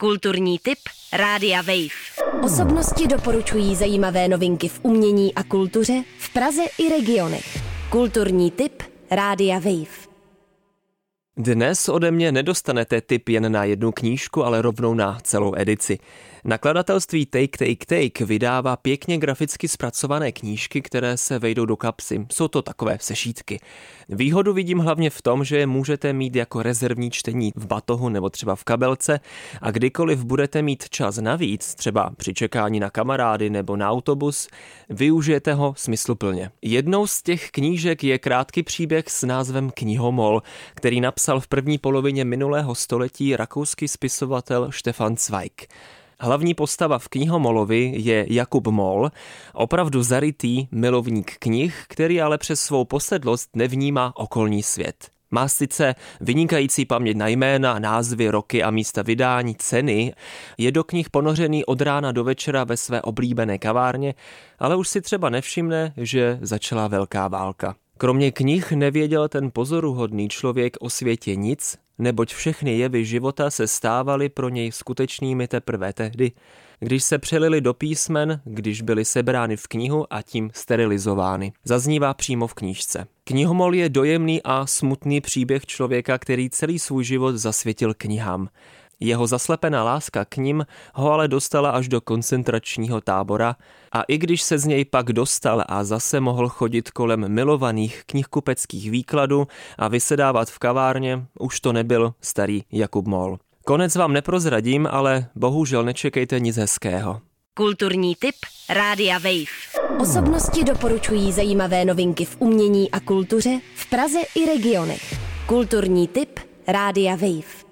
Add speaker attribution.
Speaker 1: Kulturní tip Rádia Wave.
Speaker 2: Osobnosti doporučují zajímavé novinky v umění a kultuře v Praze i regionech. Kulturní tip Rádia Wave.
Speaker 3: Dnes ode mě nedostanete tip jen na jednu knížku, ale rovnou na celou edici. Nakladatelství Take Take Take vydává pěkně graficky zpracované knížky, které se vejdou do kapsy. Jsou to takové sešítky. Výhodu vidím hlavně v tom, že je můžete mít jako rezervní čtení v batohu nebo třeba v kabelce a kdykoliv budete mít čas navíc, třeba při čekání na kamarády nebo na autobus, využijete ho smysluplně. Jednou z těch knížek je krátký příběh s názvem Knihomol, který napsal v první polovině minulého století rakouský spisovatel Stefan Zweig. Hlavní postava v knihomolovi je Jakub Mol, opravdu zarytý milovník knih, který ale přes svou posedlost nevnímá okolní svět. Má sice vynikající paměť na jména, názvy, roky a místa vydání, ceny, je do knih ponořený od rána do večera ve své oblíbené kavárně, ale už si třeba nevšimne, že začala velká válka. Kromě knih nevěděl ten pozoruhodný člověk o světě nic, neboť všechny jevy života se stávaly pro něj skutečnými teprve tehdy, když se přelili do písmen, když byly sebrány v knihu a tím sterilizovány. Zaznívá přímo v knížce. Knihomol je dojemný a smutný příběh člověka, který celý svůj život zasvětil knihám. Jeho zaslepená láska k ním ho ale dostala až do koncentračního tábora a i když se z něj pak dostal a zase mohl chodit kolem milovaných knihkupeckých výkladů a vysedávat v kavárně, už to nebyl starý Jakub Mol. Konec vám neprozradím, ale bohužel nečekejte nic hezkého.
Speaker 1: Kulturní tip Rádia Wave.
Speaker 2: Osobnosti doporučují zajímavé novinky v umění a kultuře v Praze i regionech. Kulturní tip Rádia Wave.